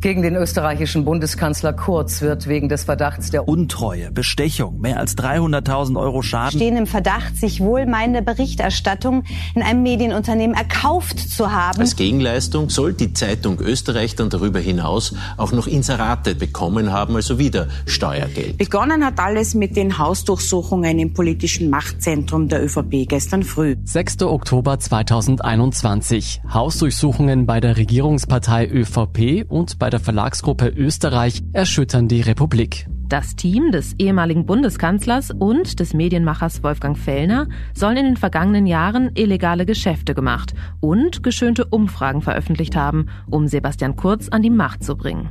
Gegen den österreichischen Bundeskanzler Kurz wird wegen des Verdachts der Untreue, Bestechung, mehr als 300.000 Euro Schaden. Stehen im Verdacht, sich wohlmeinende Berichterstattung in einem Medienunternehmen erkauft zu haben. Als Gegenleistung soll die Zeitung Österreich dann darüber hinaus auch noch Inserate bekommen haben, also wieder Steuergeld. Begonnen hat alles mit den Hausdurchsuchungen im politischen Machtzentrum der ÖVP gestern früh. 6. Oktober 2021. Hausdurchsuchungen bei der Regierungspartei ÖVP und bei bei der Verlagsgruppe Österreich erschüttern die Republik. Das Team des ehemaligen Bundeskanzlers und des Medienmachers Wolfgang Fellner sollen in den vergangenen Jahren illegale Geschäfte gemacht und geschönte Umfragen veröffentlicht haben, um Sebastian Kurz an die Macht zu bringen.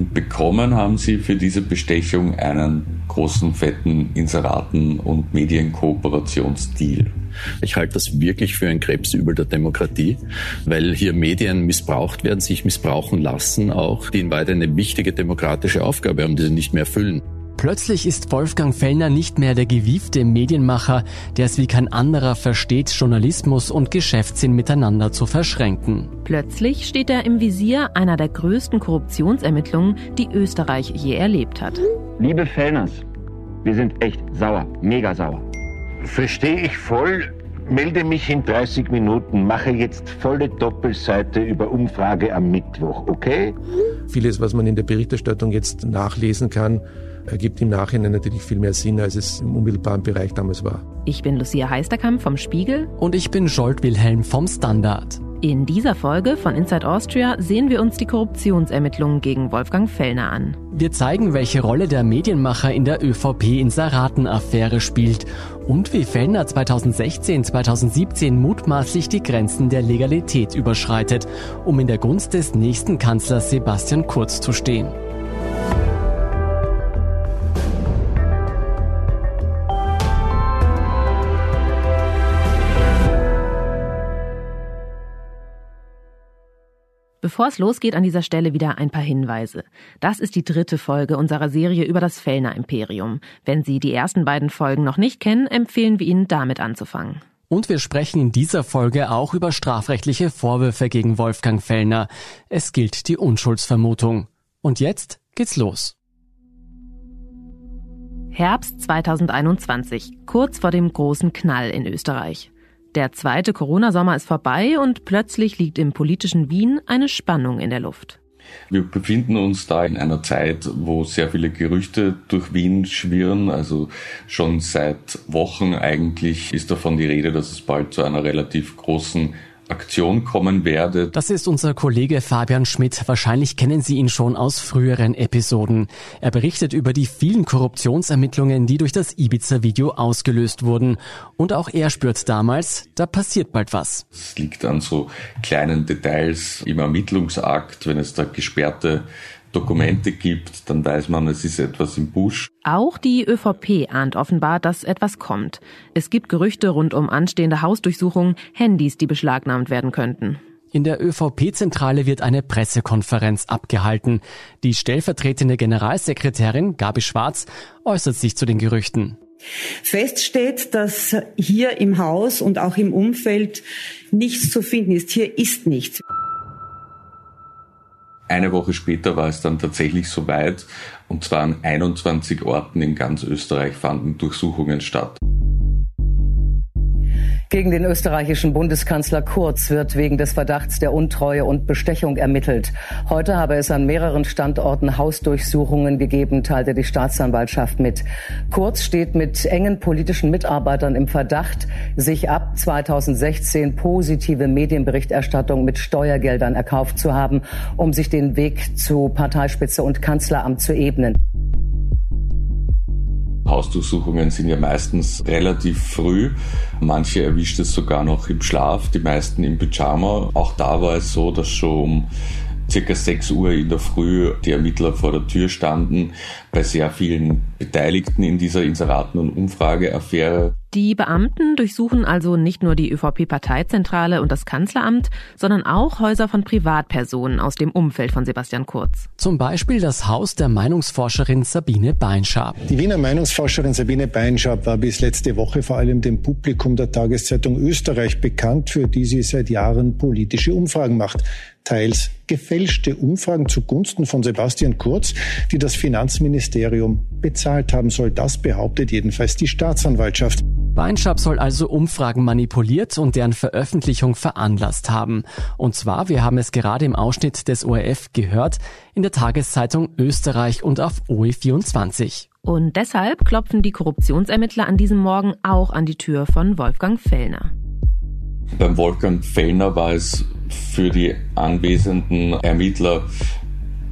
Und bekommen haben sie für diese Bestechung einen großen, fetten Inseraten- und Medienkooperationsdeal. Ich halte das wirklich für ein Krebsübel der Demokratie, weil hier Medien missbraucht werden, sich missbrauchen lassen, auch die in Weite eine wichtige demokratische Aufgabe haben, die sie nicht mehr erfüllen. Plötzlich ist Wolfgang Fellner nicht mehr der gewiefte Medienmacher, der es wie kein anderer versteht, Journalismus und Geschäftssinn miteinander zu verschränken. Plötzlich steht er im Visier einer der größten Korruptionsermittlungen, die Österreich je erlebt hat. Liebe Fellners, wir sind echt sauer, mega sauer. Verstehe ich voll, melde mich in 30 Minuten, mache jetzt volle Doppelseite über Umfrage am Mittwoch, okay? Vieles, was man in der Berichterstattung jetzt nachlesen kann, ergibt im Nachhinein natürlich viel mehr Sinn, als es im unmittelbaren Bereich damals war. Ich bin Lucia Heisterkamp vom Spiegel. Und ich bin Scholt Wilhelm vom Standard. In dieser Folge von Inside Austria sehen wir uns die Korruptionsermittlungen gegen Wolfgang Fellner an. Wir zeigen, welche Rolle der Medienmacher in der ÖVP-Inseraten-Affäre spielt und wie Fellner 2016-2017 mutmaßlich die Grenzen der Legalität überschreitet, um in der Gunst des nächsten Kanzlers Sebastian Kurz zu stehen. Bevor es losgeht, an dieser Stelle wieder ein paar Hinweise. Das ist die dritte Folge unserer Serie über das Fellner Imperium. Wenn Sie die ersten beiden Folgen noch nicht kennen, empfehlen wir Ihnen damit anzufangen. Und wir sprechen in dieser Folge auch über strafrechtliche Vorwürfe gegen Wolfgang Fellner. Es gilt die Unschuldsvermutung. Und jetzt geht's los. Herbst 2021, kurz vor dem großen Knall in Österreich. Der zweite Corona-Sommer ist vorbei und plötzlich liegt im politischen Wien eine Spannung in der Luft. Wir befinden uns da in einer Zeit, wo sehr viele Gerüchte durch Wien schwirren. Also schon seit Wochen eigentlich ist davon die Rede, dass es bald zu einer relativ großen Aktion kommen werde. Das ist unser Kollege Fabian Schmidt. Wahrscheinlich kennen Sie ihn schon aus früheren Episoden. Er berichtet über die vielen Korruptionsermittlungen, die durch das Ibiza-Video ausgelöst wurden. Und auch er spürt damals, da passiert bald was. Es liegt an so kleinen Details im Ermittlungsakt, wenn es da gesperrte Dokumente gibt, dann weiß man, es ist etwas im Busch. Auch die ÖVP ahnt offenbar, dass etwas kommt. Es gibt Gerüchte rund um anstehende Hausdurchsuchungen, Handys, die beschlagnahmt werden könnten. In der ÖVP-Zentrale wird eine Pressekonferenz abgehalten. Die stellvertretende Generalsekretärin Gabi Schwarz äußert sich zu den Gerüchten. Fest steht, dass hier im Haus und auch im Umfeld nichts zu finden ist. Hier ist nichts. Eine Woche später war es dann tatsächlich soweit und zwar an 21 Orten in ganz Österreich fanden Durchsuchungen statt. Gegen den österreichischen Bundeskanzler Kurz wird wegen des Verdachts der Untreue und Bestechung ermittelt. Heute habe es an mehreren Standorten Hausdurchsuchungen gegeben, teilte die Staatsanwaltschaft mit. Kurz steht mit engen politischen Mitarbeitern im Verdacht, sich ab 2016 positive Medienberichterstattung mit Steuergeldern erkauft zu haben, um sich den Weg zu Parteispitze und Kanzleramt zu ebnen. Hausdurchsuchungen sind ja meistens relativ früh. Manche erwischt es sogar noch im Schlaf, die meisten im Pyjama. Auch da war es so, dass schon um circa 6 Uhr in der Früh die Ermittler vor der Tür standen, bei sehr vielen Beteiligten in dieser Inseraten- und Umfrageaffäre. Die Beamten durchsuchen also nicht nur die ÖVP-Parteizentrale und das Kanzleramt, sondern auch Häuser von Privatpersonen aus dem Umfeld von Sebastian Kurz. Zum Beispiel das Haus der Meinungsforscherin Sabine Beinschab. Die Wiener Meinungsforscherin Sabine Beinschab war bis letzte Woche vor allem dem Publikum der Tageszeitung Österreich bekannt, für die sie seit Jahren politische Umfragen macht. Teils gefälschte Umfragen zugunsten von Sebastian Kurz, die das Finanzministerium bezahlt haben soll. Das behauptet jedenfalls die Staatsanwaltschaft. Weinschab soll also Umfragen manipuliert und deren Veröffentlichung veranlasst haben. Und zwar, wir haben es gerade im Ausschnitt des ORF gehört, in der Tageszeitung Österreich und auf OE24. Und deshalb klopfen die Korruptionsermittler an diesem Morgen auch an die Tür von Wolfgang Fellner. Beim Wolfgang Fellner war es für die anwesenden Ermittler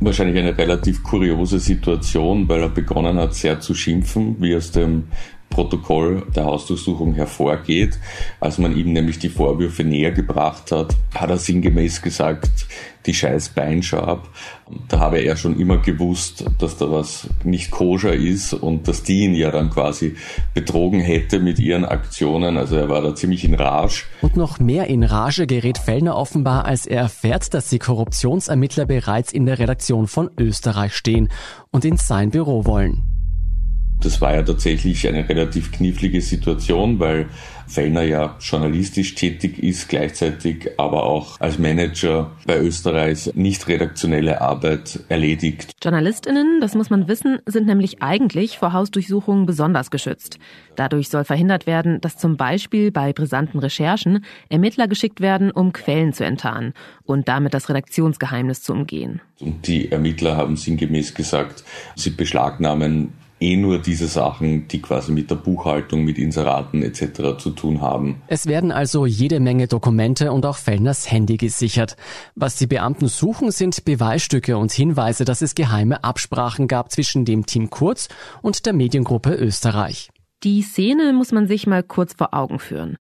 wahrscheinlich eine relativ kuriose Situation, weil er begonnen hat, sehr zu schimpfen, wie aus dem Protokoll der Hausdurchsuchung hervorgeht. Als man ihm nämlich die Vorwürfe näher gebracht hat, hat er sinngemäß gesagt, die scheiß Beinschab. Da habe er schon immer gewusst, dass da was nicht koscher ist und dass die ihn ja dann quasi betrogen hätte mit ihren Aktionen. Also er war da ziemlich in Rage. Und noch mehr in Rage gerät Fellner offenbar, als er erfährt, dass die Korruptionsermittler bereits in der Redaktion von Österreich stehen und in sein Büro wollen. Das war ja tatsächlich eine relativ knifflige Situation, weil Fellner ja journalistisch tätig ist, gleichzeitig aber auch als Manager bei Österreich nicht redaktionelle Arbeit erledigt. Journalistinnen, das muss man wissen, sind nämlich eigentlich vor Hausdurchsuchungen besonders geschützt. Dadurch soll verhindert werden, dass zum Beispiel bei brisanten Recherchen Ermittler geschickt werden, um Quellen zu enttarnen und damit das Redaktionsgeheimnis zu umgehen. Und die Ermittler haben sinngemäß gesagt, sie beschlagnahmen eh nur diese Sachen, die quasi mit der Buchhaltung, mit Inseraten etc. zu tun haben. Es werden also jede Menge Dokumente und auch Fellners Handy gesichert. Was die Beamten suchen, sind Beweisstücke und Hinweise, dass es geheime Absprachen gab zwischen dem Team Kurz und der Mediengruppe Österreich. Die Szene muss man sich mal kurz vor Augen führen.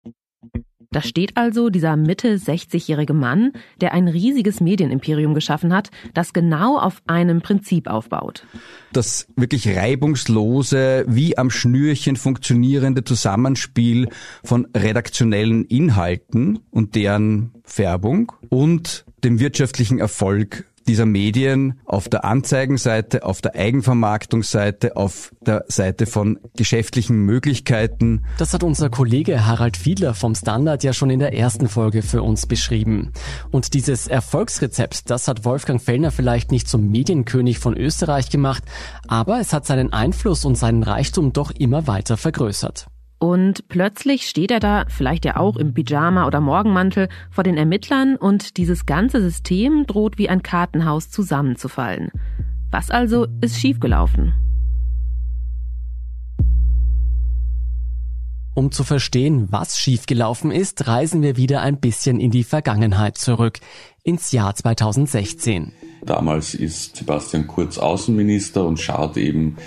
Da steht also dieser Mitte 60-jährige Mann, der ein riesiges Medienimperium geschaffen hat, das genau auf einem Prinzip aufbaut. Das wirklich reibungslose, wie am Schnürchen funktionierende Zusammenspiel von redaktionellen Inhalten und deren Färbung und dem wirtschaftlichen Erfolg dieser Medien auf der Anzeigenseite, auf der Eigenvermarktungsseite, auf der Seite von geschäftlichen Möglichkeiten. Das hat unser Kollege Harald Fiedler vom Standard ja schon in der ersten Folge für uns beschrieben. Und dieses Erfolgsrezept, das hat Wolfgang Fellner vielleicht nicht zum Medienkönig von Österreich gemacht, aber es hat seinen Einfluss und seinen Reichtum doch immer weiter vergrößert. Und plötzlich steht er da, vielleicht ja auch im Pyjama oder Morgenmantel, vor den Ermittlern und dieses ganze System droht wie ein Kartenhaus zusammenzufallen. Was also ist schiefgelaufen? Um zu verstehen, was schiefgelaufen ist, reisen wir wieder ein bisschen in die Vergangenheit zurück, ins Jahr 2016. Damals ist Sebastian Kurz Außenminister und schaut eben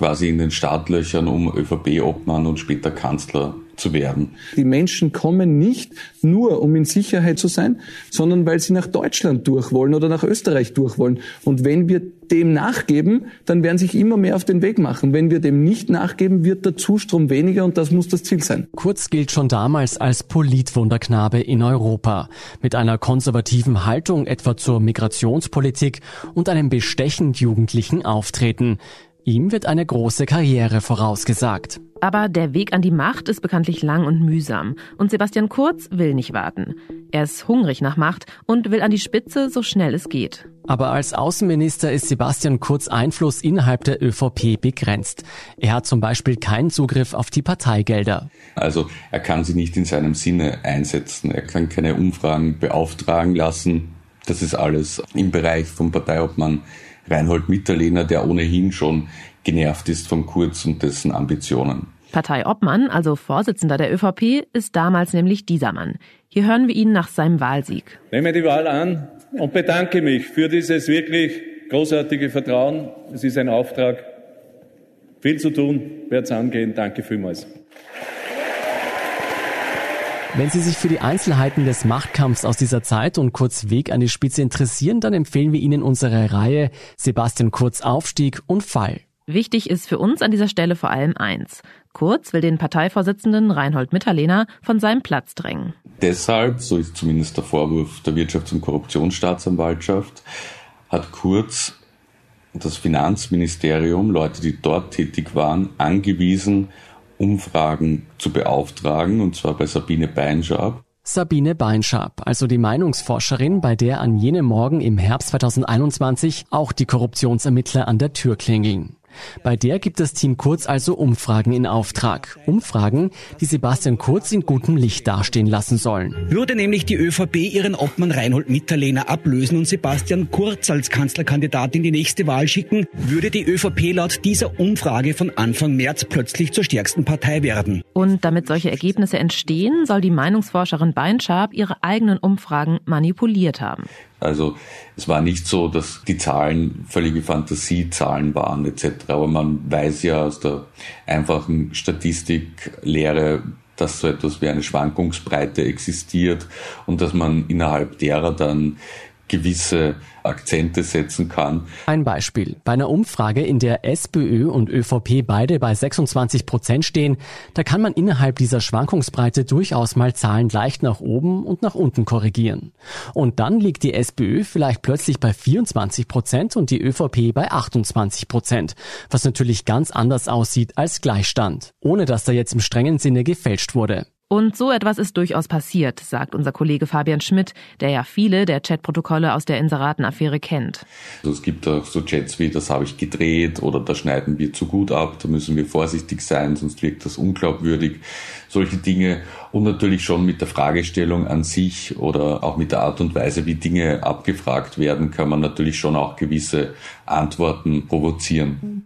quasi in den Startlöchern, um ÖVP-Obmann und später Kanzler zu werden. Die Menschen kommen nicht nur, um in Sicherheit zu sein, sondern weil sie nach Deutschland durch wollen oder nach Österreich durch wollen. Und wenn wir dem nachgeben, dann werden sich immer mehr auf den Weg machen. Wenn wir dem nicht nachgeben, wird der Zustrom weniger und das muss das Ziel sein. Kurz gilt schon damals als Politwunderknabe in Europa. Mit einer konservativen Haltung etwa zur Migrationspolitik und einem bestechend jugendlichen Auftreten. Ihm wird eine große Karriere vorausgesagt. Aber der Weg an die Macht ist bekanntlich lang und mühsam. Und Sebastian Kurz will nicht warten. Er ist hungrig nach Macht und will an die Spitze so schnell es geht. Aber als Außenminister ist Sebastian Kurz Einfluss innerhalb der ÖVP begrenzt. Er hat zum Beispiel keinen Zugriff auf die Parteigelder. Also er kann sie nicht in seinem Sinne einsetzen. Er kann keine Umfragen beauftragen lassen. Das ist alles im Bereich vom Parteiobmann Reinhold Mitterlehner, der ohnehin schon genervt ist von Kurz und dessen Ambitionen. Parteiobmann, also Vorsitzender der ÖVP, ist damals nämlich dieser Mann. Hier hören wir ihn nach seinem Wahlsieg. Ich nehme die Wahl an und bedanke mich für dieses wirklich großartige Vertrauen. Es ist ein Auftrag. Viel zu tun, werde es angehen. Danke vielmals. Wenn Sie sich für die Einzelheiten des Machtkampfs aus dieser Zeit und Kurz Weg an die Spitze interessieren, dann empfehlen wir Ihnen unsere Reihe Sebastian Kurz Aufstieg und Fall. Wichtig ist für uns an dieser Stelle vor allem eins. Kurz will den Parteivorsitzenden Reinhold Mitterlehner von seinem Platz drängen. Deshalb, so ist zumindest der Vorwurf der Wirtschafts- und Korruptionsstaatsanwaltschaft, hat Kurz das Finanzministerium, Leute, die dort tätig waren, angewiesen, Umfragen zu beauftragen, und zwar bei Sabine Beinschab. Sabine Beinschab, also die Meinungsforscherin, bei der an jenem Morgen im Herbst 2021 auch die Korruptionsermittler an der Tür klingeln. Bei der gibt das Team Kurz also Umfragen in Auftrag. Umfragen, die Sebastian Kurz in gutem Licht dastehen lassen sollen. Würde nämlich die ÖVP ihren Obmann Reinhold Mitterlehner ablösen und Sebastian Kurz als Kanzlerkandidat in die nächste Wahl schicken, würde die ÖVP laut dieser Umfrage von Anfang März plötzlich zur stärksten Partei werden. Und damit solche Ergebnisse entstehen, soll die Meinungsforscherin Beinschab ihre eigenen Umfragen manipuliert haben. Also es war nicht so, dass die Zahlen völlige Fantasiezahlen waren etc. Aber man weiß ja aus der einfachen Statistiklehre, dass so etwas wie eine Schwankungsbreite existiert und dass man innerhalb derer dann gewisse Akzente setzen kann. Ein Beispiel. Bei einer Umfrage, in der SPÖ und ÖVP beide bei 26 Prozent stehen, da kann man innerhalb dieser Schwankungsbreite durchaus mal Zahlen leicht nach oben und nach unten korrigieren. Und dann liegt die SPÖ vielleicht plötzlich bei 24 Prozent und die ÖVP bei 28 Prozent, was natürlich ganz anders aussieht als Gleichstand, ohne dass da jetzt im strengen Sinne gefälscht wurde. Und so etwas ist durchaus passiert, sagt unser Kollege Fabian Schmidt, der ja viele der Chatprotokolle aus der Inseratenaffäre kennt. Also es gibt auch so Chats wie, das habe ich gedreht oder da schneiden wir zu gut ab, da müssen wir vorsichtig sein, sonst wirkt das unglaubwürdig. Solche Dinge und natürlich schon mit der Fragestellung an sich oder auch mit der Art und Weise, wie Dinge abgefragt werden, kann man natürlich schon auch gewisse Antworten provozieren.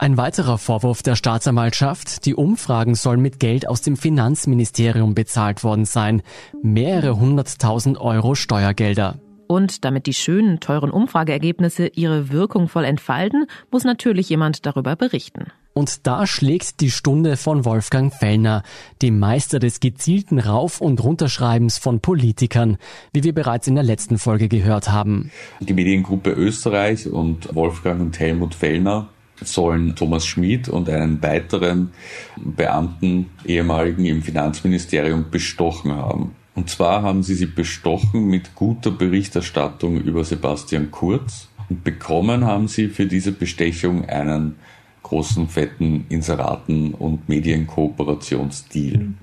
Ein weiterer Vorwurf der Staatsanwaltschaft, die Umfragen sollen mit Geld aus dem Finanzministerium bezahlt worden sein. Mehrere hunderttausend Euro Steuergelder. Und damit die schönen, teuren Umfrageergebnisse ihre Wirkung voll entfalten, muss natürlich jemand darüber berichten. Und da schlägt die Stunde von Wolfgang Fellner, dem Meister des gezielten Rauf- und Runterschreibens von Politikern, wie wir bereits in der letzten Folge gehört haben. Die Mediengruppe Österreich und Wolfgang und Helmut Fellner sollen Thomas Schmid und einen weiteren Beamten, ehemaligen im Finanzministerium, bestochen haben. Und zwar haben sie sie bestochen mit guter Berichterstattung über Sebastian Kurz und bekommen haben sie für diese Bestechung einen großen, fetten Inseraten- und Medienkooperationsdeal.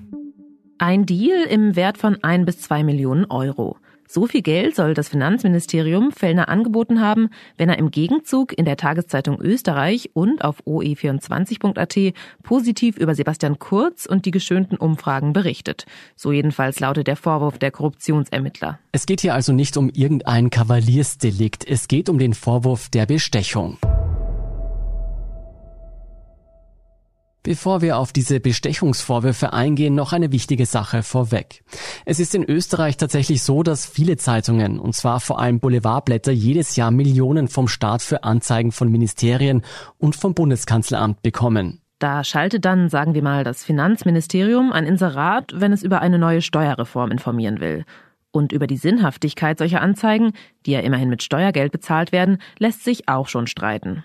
Ein Deal im Wert von ein bis zwei Millionen Euro. So viel Geld soll das Finanzministerium Fellner angeboten haben, wenn er im Gegenzug in der Tageszeitung Österreich und auf oe24.at positiv über Sebastian Kurz und die geschönten Umfragen berichtet. So jedenfalls lautet der Vorwurf der Korruptionsermittler. Es geht hier also nicht um irgendein Kavaliersdelikt, es geht um den Vorwurf der Bestechung. Bevor wir auf diese Bestechungsvorwürfe eingehen, noch eine wichtige Sache vorweg. Es ist in Österreich tatsächlich so, dass viele Zeitungen, und zwar vor allem Boulevardblätter, jedes Jahr Millionen vom Staat für Anzeigen von Ministerien und vom Bundeskanzleramt bekommen. Da schaltet dann, sagen wir mal, das Finanzministerium ein Inserat, wenn es über eine neue Steuerreform informieren will. Und über die Sinnhaftigkeit solcher Anzeigen, die ja immerhin mit Steuergeld bezahlt werden, lässt sich auch schon streiten.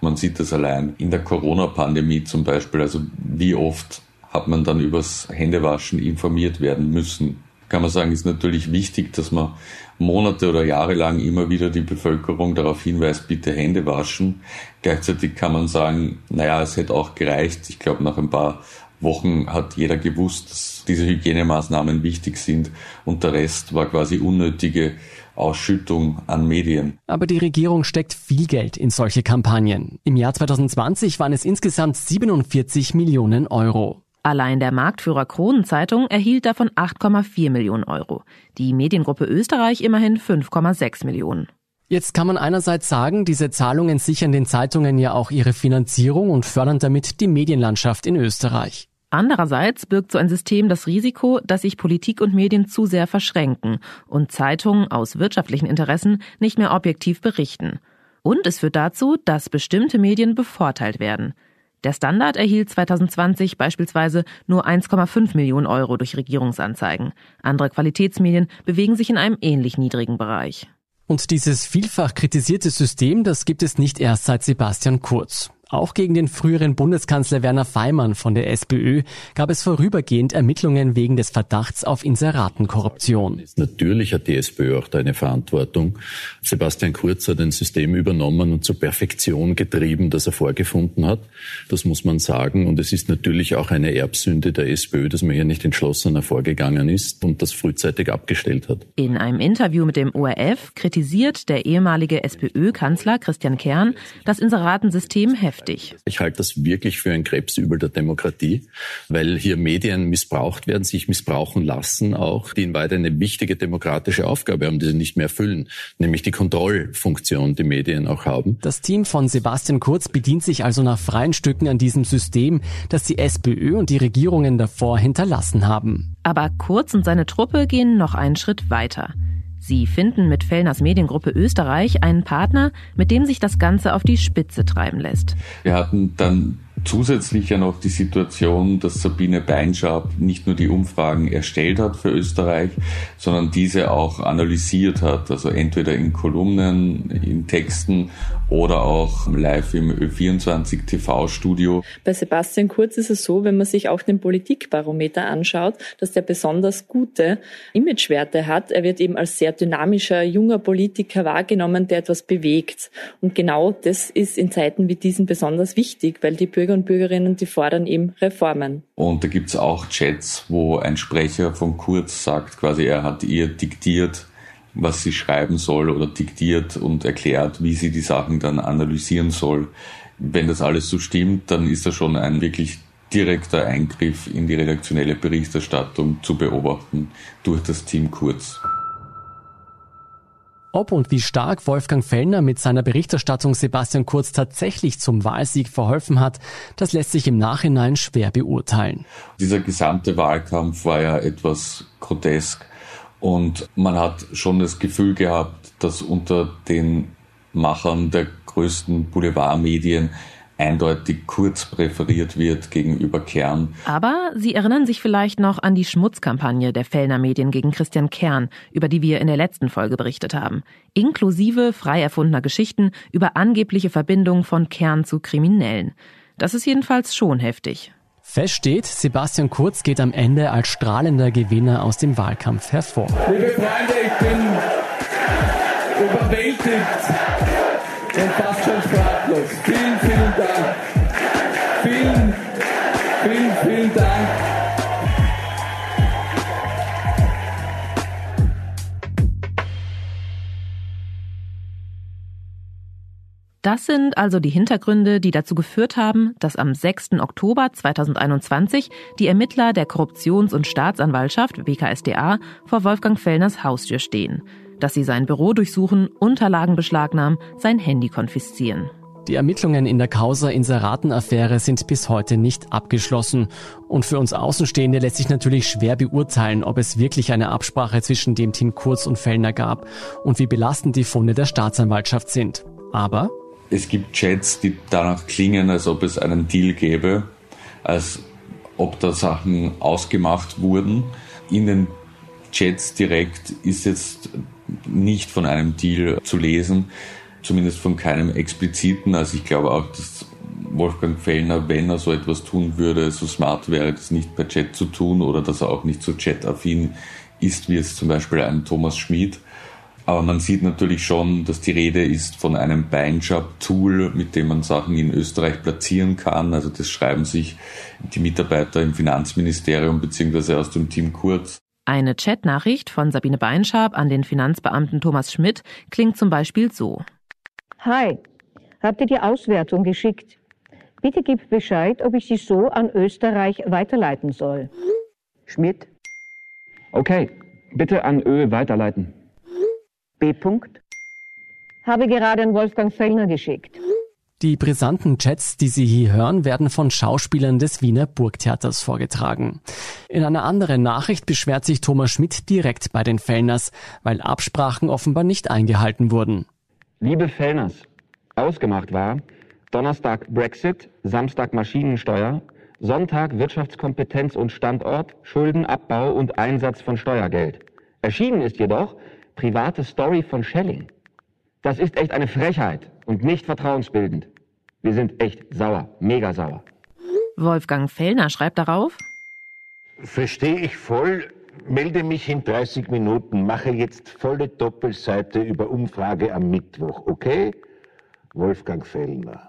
Man sieht das allein in der Corona-Pandemie zum Beispiel. Also wie oft hat man dann übers Händewaschen informiert werden müssen? Kann man sagen, ist natürlich wichtig, dass man Monate oder Jahre lang immer wieder die Bevölkerung darauf hinweist, bitte Hände waschen. Gleichzeitig kann man sagen, naja, es hätte auch gereicht. Ich glaube, nach ein paar Wochen hat jeder gewusst, dass diese Hygienemaßnahmen wichtig sind und der Rest war quasi unnötige Ausschüttung an Medien. Aber die Regierung steckt viel Geld in solche Kampagnen. Im Jahr 2020 waren es insgesamt 47 Millionen Euro. Allein der Marktführer Kronenzeitung erhielt davon 8,4 Millionen Euro. Die Mediengruppe Österreich immerhin 5,6 Millionen. Jetzt kann man einerseits sagen, diese Zahlungen sichern den Zeitungen ja auch ihre Finanzierung und fördern damit die Medienlandschaft in Österreich. Andererseits birgt so ein System das Risiko, dass sich Politik und Medien zu sehr verschränken und Zeitungen aus wirtschaftlichen Interessen nicht mehr objektiv berichten. Und es führt dazu, dass bestimmte Medien bevorteilt werden. Der Standard erhielt 2020 beispielsweise nur 1,5 Millionen Euro durch Regierungsanzeigen. Andere Qualitätsmedien bewegen sich in einem ähnlich niedrigen Bereich. Und dieses vielfach kritisierte System, das gibt es nicht erst seit Sebastian Kurz. Auch gegen den früheren Bundeskanzler Werner Feimann von der SPÖ gab es vorübergehend Ermittlungen wegen des Verdachts auf Inseratenkorruption. Natürlich hat die SPÖ auch da eine Verantwortung. Sebastian Kurz hat ein System übernommen und zur Perfektion getrieben, das er vorgefunden hat. Das muss man sagen. Und es ist natürlich auch eine Erbsünde der SPÖ, dass man hier nicht entschlossener vorgegangen ist und das frühzeitig abgestellt hat. In einem Interview mit dem ORF kritisiert der ehemalige SPÖ-Kanzler Christian Kern das Inseratensystem heftig heftig. Ich halte das wirklich für ein Krebsübel der Demokratie, weil hier Medien missbraucht werden, sich missbrauchen lassen auch, die in Weite eine wichtige demokratische Aufgabe haben, die sie nicht mehr erfüllen, nämlich die Kontrollfunktion, die Medien auch haben. Das Team von Sebastian Kurz bedient sich also nach freien Stücken an diesem System, das die SPÖ und die Regierungen davor hinterlassen haben. Aber Kurz und seine Truppe gehen noch einen Schritt weiter. Sie finden mit Fellners Mediengruppe Österreich einen Partner, mit dem sich das Ganze auf die Spitze treiben lässt. Wir hatten dann zusätzlich ja noch die Situation, dass Sabine Beinschab nicht nur die Umfragen erstellt hat für Österreich, sondern diese auch analysiert hat. Also entweder in Kolumnen, in Texten oder auch live im Ö24 TV-Studio. Bei Sebastian Kurz ist es so, wenn man sich auch den Politikbarometer anschaut, dass der besonders gute Imagewerte hat. Er wird eben als sehr dynamischer, junger Politiker wahrgenommen, der etwas bewegt. Und genau das ist in Zeiten wie diesen besonders wichtig, weil die Bürger und Bürgerinnen, die fordern eben Reformen. Und da gibt's auch Chats, wo ein Sprecher von Kurz sagt, quasi er hat ihr diktiert, was sie schreiben soll oder diktiert und erklärt, wie sie die Sachen dann analysieren soll. Wenn das alles so stimmt, dann ist das schon ein wirklich direkter Eingriff in die redaktionelle Berichterstattung zu beobachten durch das Team Kurz. Ob und wie stark Wolfgang Fellner mit seiner Berichterstattung Sebastian Kurz tatsächlich zum Wahlsieg verholfen hat, das lässt sich im Nachhinein schwer beurteilen. Dieser gesamte Wahlkampf war ja etwas grotesk und man hat schon das Gefühl gehabt, dass unter den Machern der größten Boulevardmedien eindeutig kurz präferiert wird gegenüber Kern. Aber Sie erinnern sich vielleicht noch an die Schmutzkampagne der Fellner Medien gegen Christian Kern, über die wir in der letzten Folge berichtet haben. Inklusive frei erfundener Geschichten über angebliche Verbindungen von Kern zu Kriminellen. Das ist jedenfalls schon heftig. Fest steht, Sebastian Kurz geht am Ende als strahlender Gewinner aus dem Wahlkampf hervor. Liebe Freunde, ich bin überwältigt und fast schon sprachlos. Vielen, vielen Dank. Vielen, vielen, vielen Dank. Das sind also die Hintergründe, die dazu geführt haben, dass am 6. Oktober 2021 die Ermittler der Korruptions- und Staatsanwaltschaft WKSDA vor Wolfgang Fellners Haustür stehen, dass sie sein Büro durchsuchen, Unterlagen beschlagnahmen, sein Handy konfiszieren. Die Ermittlungen in der Causa Inseratenaffäre sind bis heute nicht abgeschlossen. Und für uns Außenstehende lässt sich natürlich schwer beurteilen, ob es wirklich eine Absprache zwischen dem Team Kurz und Fellner gab und wie belastend die Funde der Staatsanwaltschaft sind. Aber es gibt Chats, die danach klingen, als ob es einen Deal gäbe, als ob da Sachen ausgemacht wurden. In den Chats direkt ist jetzt nicht von einem Deal zu lesen, zumindest von keinem expliziten. Also ich glaube auch, dass Wolfgang Fellner, wenn er so etwas tun würde, so smart wäre, das nicht per Chat zu tun oder dass er auch nicht so chat-affin ist, wie es zum Beispiel ein Thomas Schmid. Aber man sieht natürlich schon, dass die Rede ist von einem Beinjob-Tool, mit dem man Sachen in Österreich platzieren kann. Also das schreiben sich die Mitarbeiter im Finanzministerium beziehungsweise aus dem Team Kurz. Eine Chatnachricht von Sabine Beinschab an den Finanzbeamten Thomas Schmidt klingt zum Beispiel so. Hi, habt ihr die Auswertung geschickt? Bitte gib Bescheid, ob ich sie so an Österreich weiterleiten soll. Schmidt? Okay, bitte an Ö weiterleiten. B. -Punkt. Habe gerade an Wolfgang Fellner geschickt. Die brisanten Chats, die Sie hier hören, werden von Schauspielern des Wiener Burgtheaters vorgetragen. In einer anderen Nachricht beschwert sich Thomas Schmidt direkt bei den Fellners, weil Absprachen offenbar nicht eingehalten wurden. Liebe Fellners, ausgemacht war Donnerstag Brexit, Samstag Maschinensteuer, Sonntag Wirtschaftskompetenz und Standort, Schuldenabbau und Einsatz von Steuergeld. Erschienen ist jedoch private Story von Schelling. Das ist echt eine Frechheit und nicht vertrauensbildend. Wir sind echt sauer, mega sauer. Wolfgang Fellner schreibt darauf, Verstehe ich voll, melde mich in 30 Minuten, mache jetzt volle Doppelseite über Umfrage am Mittwoch, okay? Wolfgang Fellner.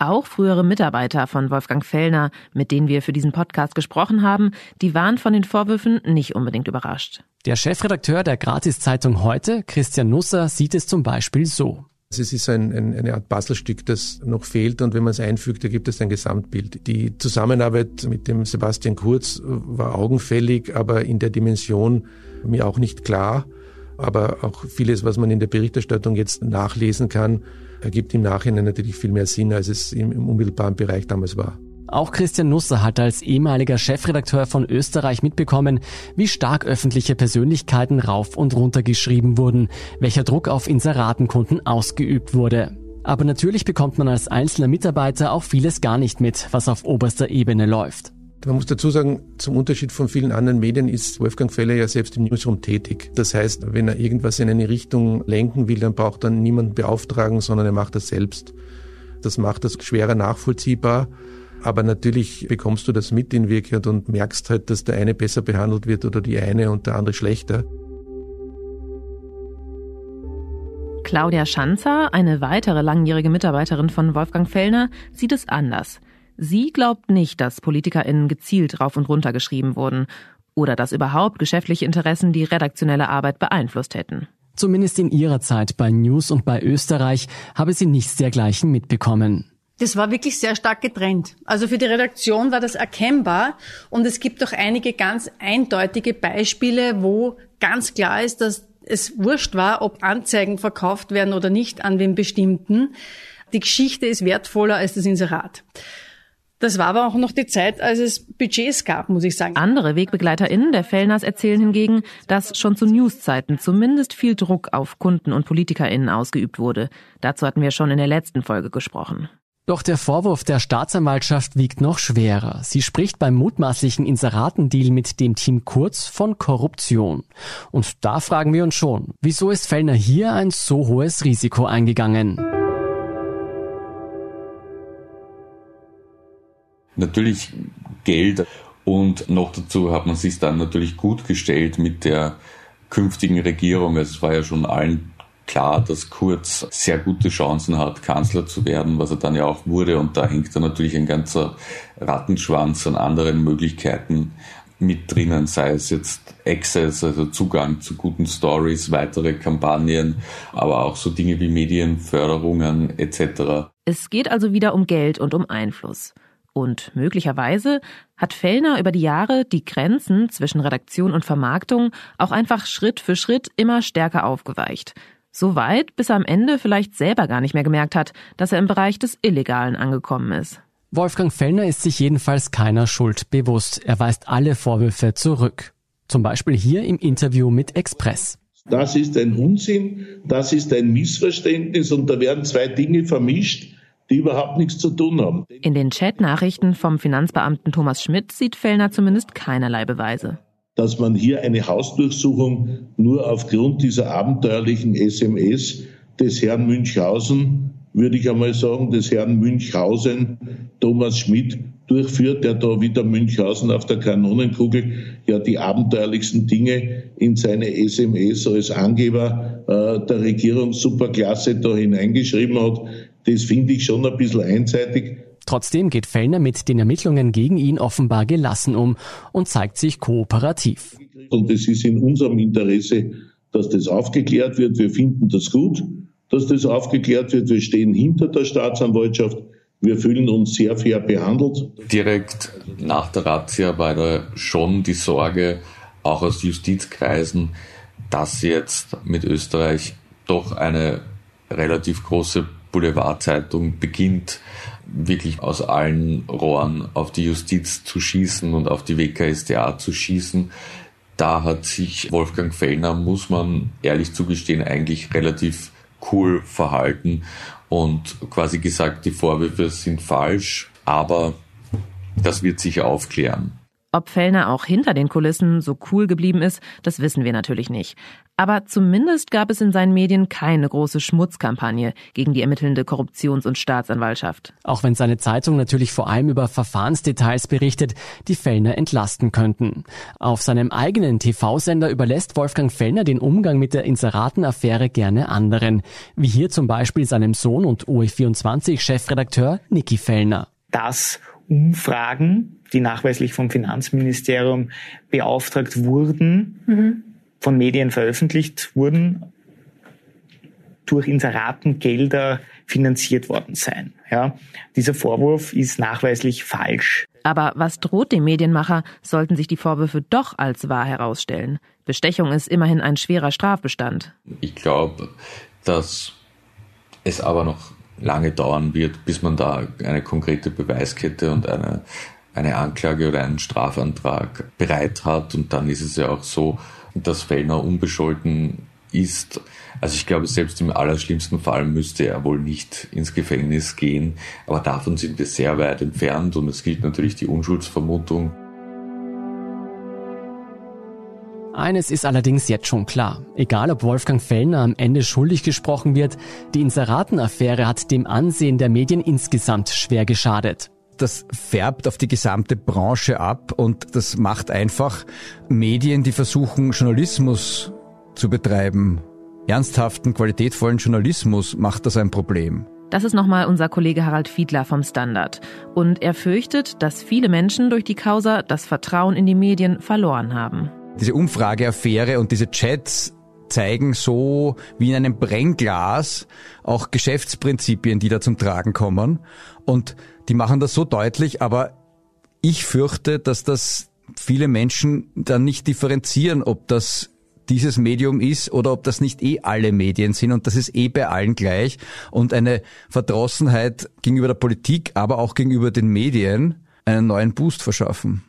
Auch frühere Mitarbeiter von Wolfgang Fellner, mit denen wir für diesen Podcast gesprochen haben, die waren von den Vorwürfen nicht unbedingt überrascht. Der Chefredakteur der Gratiszeitung heute, Christian Nusser, sieht es zum Beispiel so. Es ist ein, ein, eine Art Puzzlestück, das noch fehlt und wenn man es einfügt, ergibt es ein Gesamtbild. Die Zusammenarbeit mit dem Sebastian Kurz war augenfällig, aber in der Dimension mir auch nicht klar. Aber auch vieles, was man in der Berichterstattung jetzt nachlesen kann, ergibt im Nachhinein natürlich viel mehr Sinn, als es im, im unmittelbaren Bereich damals war. Auch Christian Nusser hat als ehemaliger Chefredakteur von Österreich mitbekommen, wie stark öffentliche Persönlichkeiten rauf und runter geschrieben wurden, welcher Druck auf Inseratenkunden ausgeübt wurde. Aber natürlich bekommt man als einzelner Mitarbeiter auch vieles gar nicht mit, was auf oberster Ebene läuft. Man muss dazu sagen, zum Unterschied von vielen anderen Medien ist Wolfgang Feller ja selbst im Newsroom tätig. Das heißt, wenn er irgendwas in eine Richtung lenken will, dann braucht er niemanden beauftragen, sondern er macht das selbst. Das macht das schwerer nachvollziehbar. Aber natürlich bekommst du das mit in Wirklichkeit und merkst halt, dass der eine besser behandelt wird oder die eine und der andere schlechter. Claudia Schanzer, eine weitere langjährige Mitarbeiterin von Wolfgang Fellner, sieht es anders. Sie glaubt nicht, dass PolitikerInnen gezielt rauf und runter geschrieben wurden oder dass überhaupt geschäftliche Interessen die redaktionelle Arbeit beeinflusst hätten. Zumindest in ihrer Zeit bei News und bei Österreich habe sie nichts dergleichen mitbekommen. Das war wirklich sehr stark getrennt. Also für die Redaktion war das erkennbar und es gibt auch einige ganz eindeutige Beispiele, wo ganz klar ist, dass es wurscht war, ob Anzeigen verkauft werden oder nicht an den bestimmten. Die Geschichte ist wertvoller als das Inserat. Das war aber auch noch die Zeit, als es Budgets gab, muss ich sagen. Andere WegbegleiterInnen der Fellners erzählen hingegen, dass schon zu Newszeiten zumindest viel Druck auf Kunden und PolitikerInnen ausgeübt wurde. Dazu hatten wir schon in der letzten Folge gesprochen. Doch der Vorwurf der Staatsanwaltschaft wiegt noch schwerer. Sie spricht beim mutmaßlichen Inseratendeal mit dem Team Kurz von Korruption. Und da fragen wir uns schon, wieso ist Fellner hier ein so hohes Risiko eingegangen? Natürlich Geld und noch dazu hat man sich dann natürlich gut gestellt mit der künftigen Regierung. Es war ja schon allen klar, dass Kurz sehr gute Chancen hat, Kanzler zu werden, was er dann ja auch wurde. Und da hängt dann natürlich ein ganzer Rattenschwanz an anderen Möglichkeiten mit drinnen, sei es jetzt Access, also Zugang zu guten Stories, weitere Kampagnen, aber auch so Dinge wie Medienförderungen etc. Es geht also wieder um Geld und um Einfluss. Und möglicherweise hat Fellner über die Jahre die Grenzen zwischen Redaktion und Vermarktung auch einfach Schritt für Schritt immer stärker aufgeweicht. So weit, bis er am Ende vielleicht selber gar nicht mehr gemerkt hat, dass er im Bereich des Illegalen angekommen ist. Wolfgang Fellner ist sich jedenfalls keiner Schuld bewusst. Er weist alle Vorwürfe zurück. Zum Beispiel hier im Interview mit Express. Das ist ein Unsinn, das ist ein Missverständnis und da werden zwei Dinge vermischt die überhaupt nichts zu tun haben. In den Chatnachrichten vom Finanzbeamten Thomas Schmidt sieht Fellner zumindest keinerlei Beweise. Dass man hier eine Hausdurchsuchung nur aufgrund dieser abenteuerlichen SMS des Herrn Münchhausen, würde ich einmal sagen, des Herrn Münchhausen, Thomas Schmidt, durchführt, der da wieder Münchhausen auf der Kanonenkugel ja die abenteuerlichsten Dinge in seine SMS als Angeber äh, der Regierung Superklasse da hineingeschrieben hat. Das finde ich schon ein bisschen einseitig. Trotzdem geht Fellner mit den Ermittlungen gegen ihn offenbar gelassen um und zeigt sich kooperativ. Und es ist in unserem Interesse, dass das aufgeklärt wird. Wir finden das gut, dass das aufgeklärt wird. Wir stehen hinter der Staatsanwaltschaft. Wir fühlen uns sehr fair behandelt. Direkt nach der Razzia war da schon die Sorge, auch aus Justizkreisen, dass jetzt mit Österreich doch eine relativ große Boulevardzeitung beginnt, wirklich aus allen Rohren auf die Justiz zu schießen und auf die WKSDA zu schießen. Da hat sich Wolfgang Fellner, muss man ehrlich zugestehen, eigentlich relativ cool verhalten und quasi gesagt, die Vorwürfe sind falsch, aber das wird sich aufklären. Ob Fellner auch hinter den Kulissen so cool geblieben ist, das wissen wir natürlich nicht. Aber zumindest gab es in seinen Medien keine große Schmutzkampagne gegen die ermittelnde Korruptions- und Staatsanwaltschaft. Auch wenn seine Zeitung natürlich vor allem über Verfahrensdetails berichtet, die Fellner entlasten könnten. Auf seinem eigenen TV-Sender überlässt Wolfgang Fellner den Umgang mit der Inseratenaffäre gerne anderen, wie hier zum Beispiel seinem Sohn und OE24-Chefredakteur Niki Fellner. Das Umfragen, die nachweislich vom Finanzministerium beauftragt wurden, mhm. von Medien veröffentlicht wurden, durch Inseratengelder finanziert worden sein. Ja, dieser Vorwurf ist nachweislich falsch. Aber was droht dem Medienmacher, sollten sich die Vorwürfe doch als wahr herausstellen? Bestechung ist immerhin ein schwerer Strafbestand. Ich glaube, dass es aber noch lange dauern wird, bis man da eine konkrete Beweiskette und eine, eine Anklage oder einen Strafantrag bereit hat. Und dann ist es ja auch so, dass Fellner unbescholten ist. Also ich glaube, selbst im allerschlimmsten Fall müsste er wohl nicht ins Gefängnis gehen. Aber davon sind wir sehr weit entfernt und es gilt natürlich die Unschuldsvermutung. Eines ist allerdings jetzt schon klar. Egal ob Wolfgang Fellner am Ende schuldig gesprochen wird, die Inseratenaffäre hat dem Ansehen der Medien insgesamt schwer geschadet. Das färbt auf die gesamte Branche ab und das macht einfach Medien, die versuchen, Journalismus zu betreiben, ernsthaften, qualitätvollen Journalismus, macht das ein Problem. Das ist nochmal unser Kollege Harald Fiedler vom Standard. Und er fürchtet, dass viele Menschen durch die Causa das Vertrauen in die Medien verloren haben. Diese Umfrageaffäre und diese Chats zeigen so wie in einem Brennglas auch Geschäftsprinzipien, die da zum Tragen kommen. Und die machen das so deutlich, aber ich fürchte, dass das viele Menschen dann nicht differenzieren, ob das dieses Medium ist oder ob das nicht eh alle Medien sind und das ist eh bei allen gleich und eine Verdrossenheit gegenüber der Politik, aber auch gegenüber den Medien einen neuen Boost verschaffen.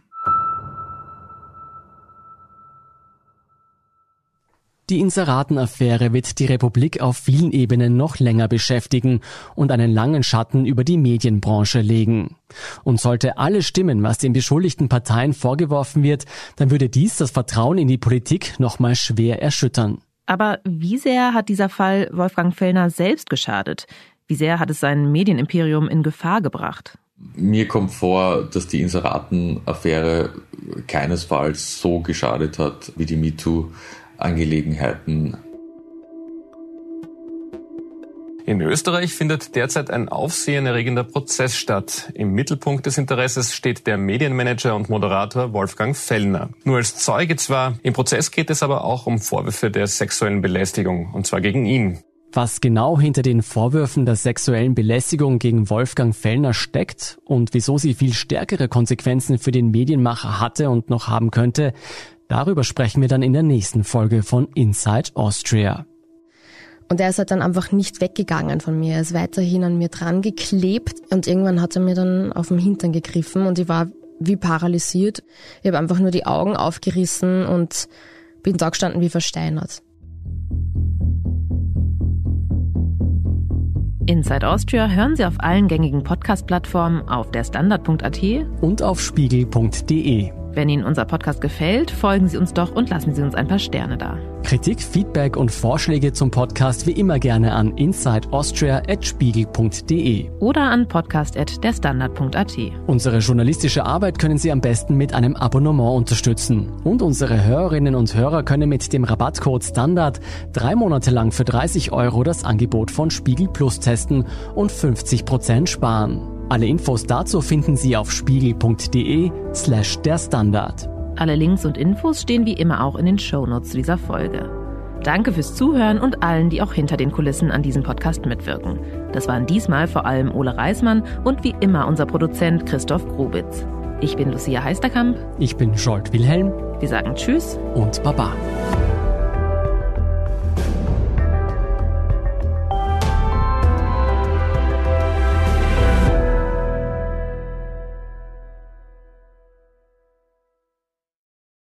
Die Inseratenaffäre wird die Republik auf vielen Ebenen noch länger beschäftigen und einen langen Schatten über die Medienbranche legen. Und sollte alles stimmen, was den beschuldigten Parteien vorgeworfen wird, dann würde dies das Vertrauen in die Politik nochmal schwer erschüttern. Aber wie sehr hat dieser Fall Wolfgang Fellner selbst geschadet? Wie sehr hat es sein Medienimperium in Gefahr gebracht? Mir kommt vor, dass die Inseratenaffäre keinesfalls so geschadet hat wie die MeToo Angelegenheiten. In Österreich findet derzeit ein aufsehenerregender Prozess statt. Im Mittelpunkt des Interesses steht der Medienmanager und Moderator Wolfgang Fellner. Nur als Zeuge zwar, im Prozess geht es aber auch um Vorwürfe der sexuellen Belästigung, und zwar gegen ihn. Was genau hinter den Vorwürfen der sexuellen Belästigung gegen Wolfgang Fellner steckt und wieso sie viel stärkere Konsequenzen für den Medienmacher hatte und noch haben könnte, Darüber sprechen wir dann in der nächsten Folge von Inside Austria. Und er ist halt dann einfach nicht weggegangen von mir. Er ist weiterhin an mir dran geklebt und irgendwann hat er mir dann auf den Hintern gegriffen und ich war wie paralysiert. Ich habe einfach nur die Augen aufgerissen und bin da gestanden wie versteinert. Inside Austria hören Sie auf allen gängigen Podcast-Plattformen, auf der Standard.at und auf spiegel.de. Wenn Ihnen unser Podcast gefällt, folgen Sie uns doch und lassen Sie uns ein paar Sterne da. Kritik, Feedback und Vorschläge zum Podcast wie immer gerne an insideaustria.spiegel.de oder an podcast.derstandard.at. Unsere journalistische Arbeit können Sie am besten mit einem Abonnement unterstützen. Und unsere Hörerinnen und Hörer können mit dem Rabattcode Standard drei Monate lang für 30 Euro das Angebot von Spiegel Plus testen und 50 Prozent sparen. Alle Infos dazu finden Sie auf spiegel.de slash der Standard. Alle Links und Infos stehen wie immer auch in den Shownotes zu dieser Folge. Danke fürs Zuhören und allen, die auch hinter den Kulissen an diesem Podcast mitwirken. Das waren diesmal vor allem Ole Reismann und wie immer unser Produzent Christoph Grubitz. Ich bin Lucia Heisterkamp. Ich bin Jolt Wilhelm. Wir sagen Tschüss und Baba.